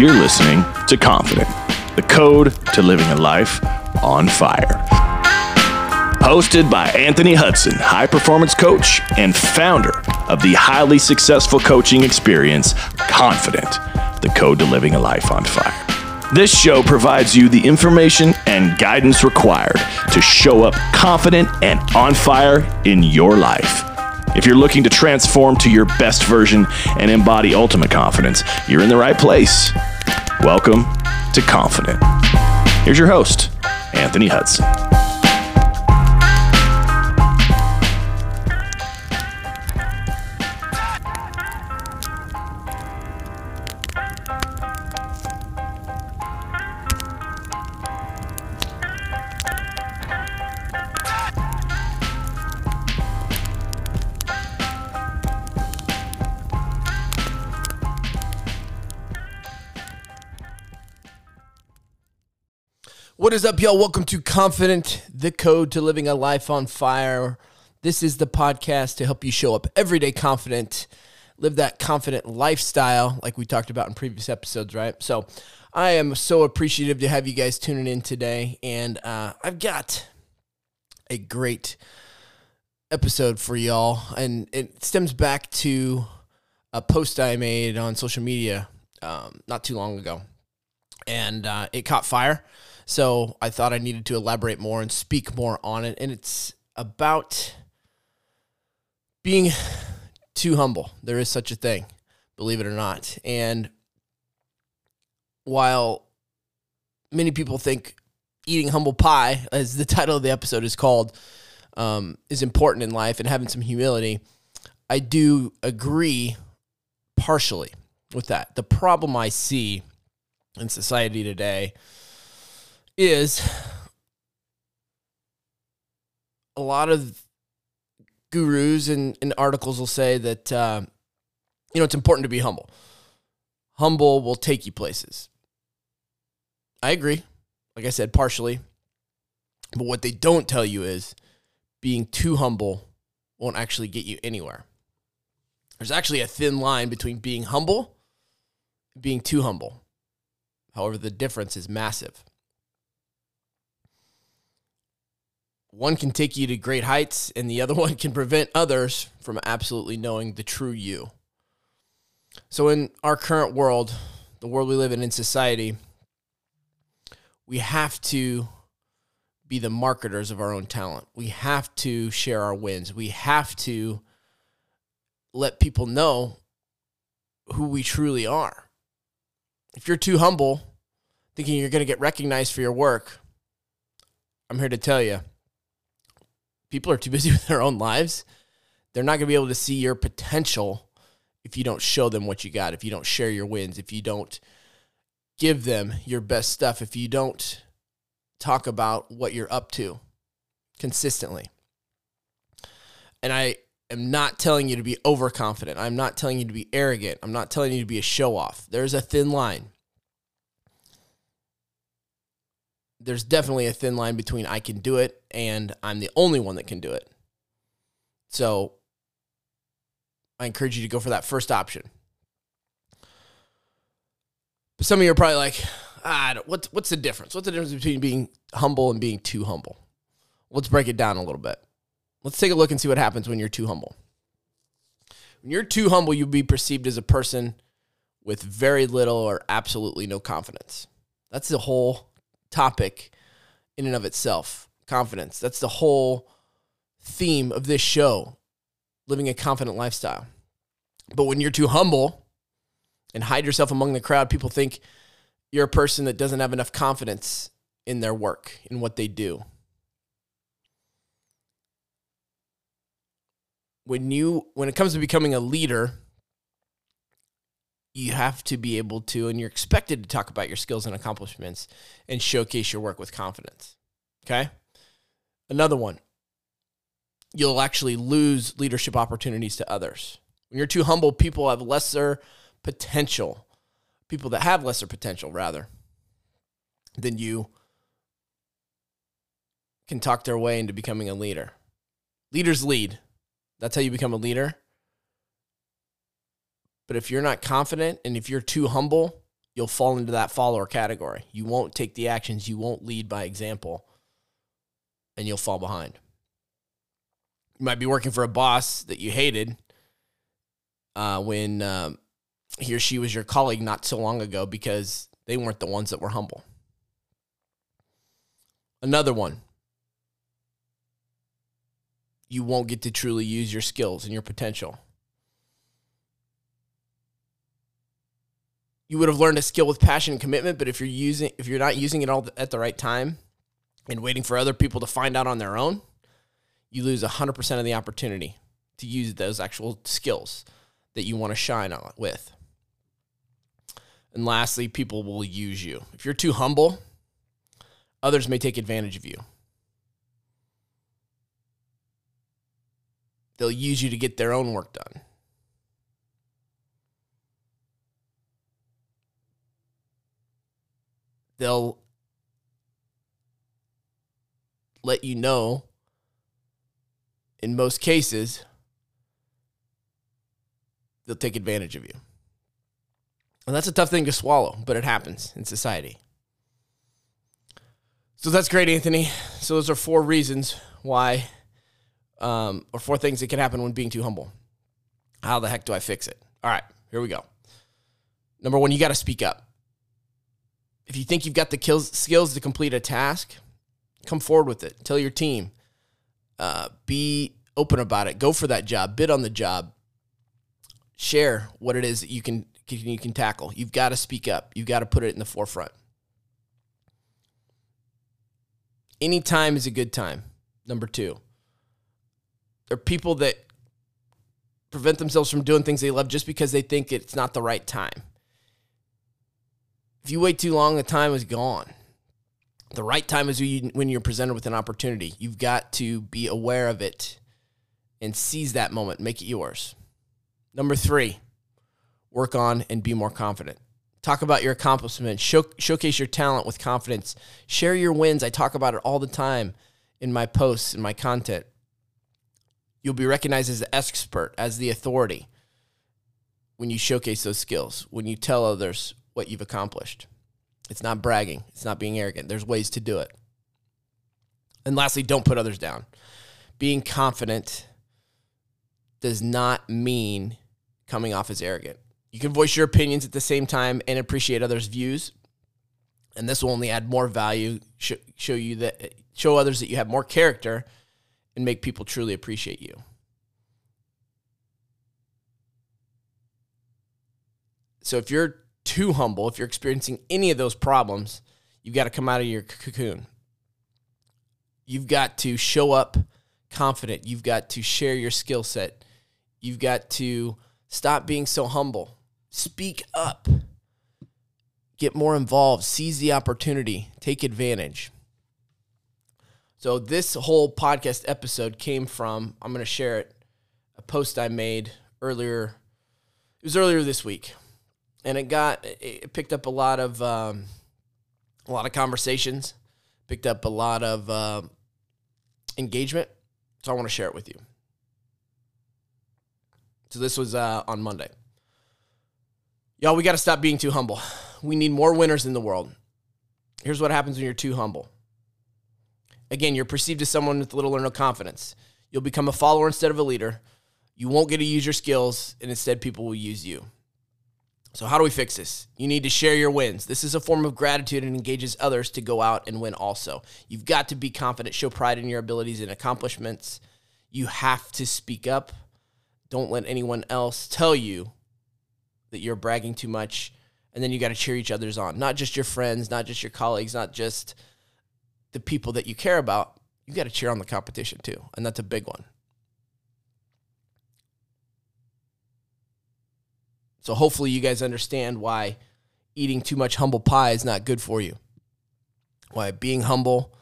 You're listening to Confident, the code to living a life on fire. Hosted by Anthony Hudson, high performance coach and founder of the highly successful coaching experience, Confident, the code to living a life on fire. This show provides you the information and guidance required to show up confident and on fire in your life. If you're looking to transform to your best version and embody ultimate confidence, you're in the right place. Welcome to Confident. Here's your host, Anthony Hudson. What is up, y'all? Welcome to Confident, the code to living a life on fire. This is the podcast to help you show up every day confident, live that confident lifestyle, like we talked about in previous episodes, right? So, I am so appreciative to have you guys tuning in today, and uh, I've got a great episode for y'all, and it stems back to a post I made on social media um, not too long ago, and uh, it caught fire so I thought I needed to elaborate more and speak more on it. And it's about being too humble. There is such a thing, believe it or not. And while many people think eating humble pie, as the title of the episode is called, um, is important in life and having some humility, I do agree partially with that. The problem I see in society today is a lot of gurus and, and articles will say that uh, you know it's important to be humble. Humble will take you places. I agree. Like I said, partially. But what they don't tell you is being too humble won't actually get you anywhere. There's actually a thin line between being humble being too humble. However, the difference is massive. One can take you to great heights and the other one can prevent others from absolutely knowing the true you. So, in our current world, the world we live in in society, we have to be the marketers of our own talent. We have to share our wins. We have to let people know who we truly are. If you're too humble, thinking you're going to get recognized for your work, I'm here to tell you people are too busy with their own lives. They're not going to be able to see your potential if you don't show them what you got, if you don't share your wins, if you don't give them your best stuff, if you don't talk about what you're up to consistently. And I am not telling you to be overconfident. I'm not telling you to be arrogant. I'm not telling you to be a show off. There's a thin line. There's definitely a thin line between I can do it and I'm the only one that can do it. So I encourage you to go for that first option. But some of you are probably like, ah, what's what's the difference? What's the difference between being humble and being too humble? Let's break it down a little bit. Let's take a look and see what happens when you're too humble. When you're too humble, you'll be perceived as a person with very little or absolutely no confidence. That's the whole topic in and of itself confidence. That's the whole theme of this show living a confident lifestyle. But when you're too humble and hide yourself among the crowd, people think you're a person that doesn't have enough confidence in their work, in what they do. When you when it comes to becoming a leader, you have to be able to, and you're expected to talk about your skills and accomplishments and showcase your work with confidence. Okay. Another one, you'll actually lose leadership opportunities to others. When you're too humble, people have lesser potential. People that have lesser potential, rather, than you can talk their way into becoming a leader. Leaders lead. That's how you become a leader. But if you're not confident and if you're too humble you'll fall into that follower category. You won't take the actions, you won't lead by example, and you'll fall behind. You might be working for a boss that you hated uh, when um, he or she was your colleague not so long ago because they weren't the ones that were humble. Another one, you won't get to truly use your skills and your potential. You would have learned a skill with passion and commitment, but if you're using if you're not using it all at the right time and waiting for other people to find out on their own, you lose 100% of the opportunity to use those actual skills that you want to shine on with. And lastly, people will use you. If you're too humble, others may take advantage of you. They'll use you to get their own work done. They'll let you know, in most cases, they'll take advantage of you. And that's a tough thing to swallow, but it happens in society. So that's great, Anthony. So those are four reasons why, um, or four things that can happen when being too humble. How the heck do I fix it? All right, here we go. Number one, you got to speak up. If you think you've got the skills to complete a task, come forward with it. Tell your team. Uh, be open about it. Go for that job. Bid on the job. Share what it is that you can you can tackle. You've got to speak up. You've got to put it in the forefront. Any time is a good time. Number two, there are people that prevent themselves from doing things they love just because they think it's not the right time. If you wait too long, the time is gone. The right time is when you're presented with an opportunity. You've got to be aware of it and seize that moment, make it yours. Number three, work on and be more confident. Talk about your accomplishments, show, showcase your talent with confidence, share your wins. I talk about it all the time in my posts and my content. You'll be recognized as the expert, as the authority when you showcase those skills, when you tell others what you've accomplished. It's not bragging, it's not being arrogant. There's ways to do it. And lastly, don't put others down. Being confident does not mean coming off as arrogant. You can voice your opinions at the same time and appreciate others' views. And this will only add more value, show you that show others that you have more character and make people truly appreciate you. So if you're too humble, if you're experiencing any of those problems, you've got to come out of your cocoon. You've got to show up confident. You've got to share your skill set. You've got to stop being so humble. Speak up. Get more involved. Seize the opportunity. Take advantage. So, this whole podcast episode came from, I'm going to share it, a post I made earlier. It was earlier this week. And it got, it picked up a lot of, um, a lot of conversations, picked up a lot of uh, engagement. So, I want to share it with you. So, this was uh, on Monday. Y'all, we got to stop being too humble. We need more winners in the world. Here's what happens when you're too humble. Again, you're perceived as someone with little or no confidence. You'll become a follower instead of a leader. You won't get to use your skills, and instead, people will use you. So, how do we fix this? You need to share your wins. This is a form of gratitude and engages others to go out and win also. You've got to be confident, show pride in your abilities and accomplishments. You have to speak up. Don't let anyone else tell you that you're bragging too much and then you got to cheer each other's on not just your friends not just your colleagues not just the people that you care about you got to cheer on the competition too and that's a big one so hopefully you guys understand why eating too much humble pie is not good for you why being humble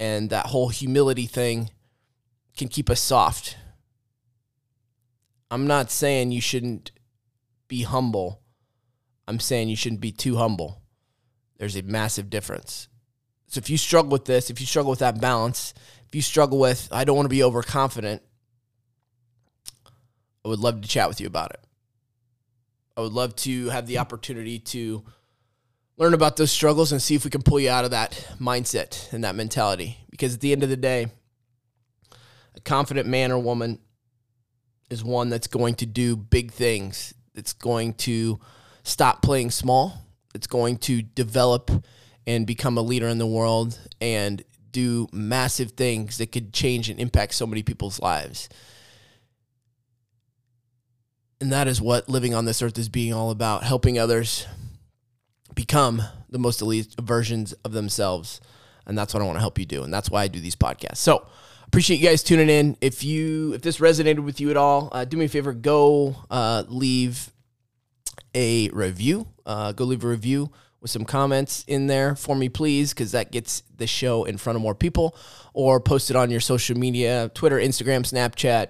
and that whole humility thing can keep us soft i'm not saying you shouldn't be humble. I'm saying you shouldn't be too humble. There's a massive difference. So if you struggle with this, if you struggle with that balance, if you struggle with, I don't want to be overconfident, I would love to chat with you about it. I would love to have the opportunity to learn about those struggles and see if we can pull you out of that mindset and that mentality. Because at the end of the day, a confident man or woman is one that's going to do big things. It's going to stop playing small. It's going to develop and become a leader in the world and do massive things that could change and impact so many people's lives. And that is what living on this earth is being all about helping others become the most elite versions of themselves. And that's what I want to help you do. And that's why I do these podcasts. So, appreciate you guys tuning in. If you if this resonated with you at all, uh, do me a favor, go uh, leave a review. Uh, go leave a review with some comments in there for me, please, because that gets the show in front of more people. Or post it on your social media Twitter, Instagram, Snapchat,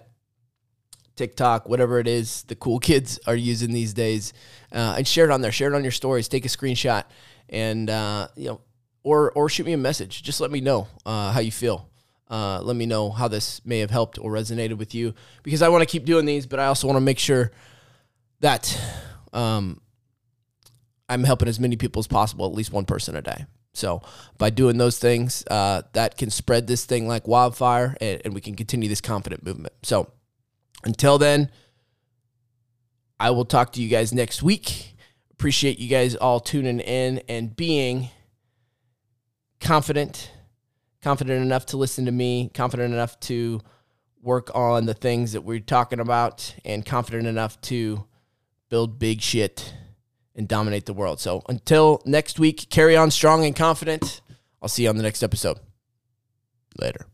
TikTok, whatever it is the cool kids are using these days. Uh, and share it on there. Share it on your stories. Take a screenshot and, uh, you know, or, or shoot me a message. Just let me know uh, how you feel. Uh, let me know how this may have helped or resonated with you because I want to keep doing these, but I also want to make sure that um, I'm helping as many people as possible, at least one person a day. So by doing those things, uh, that can spread this thing like wildfire, and, and we can continue this confident movement. So until then, I will talk to you guys next week. Appreciate you guys all tuning in and being confident, confident enough to listen to me, confident enough to work on the things that we're talking about, and confident enough to build big shit and dominate the world. So until next week, carry on strong and confident. I'll see you on the next episode. Later.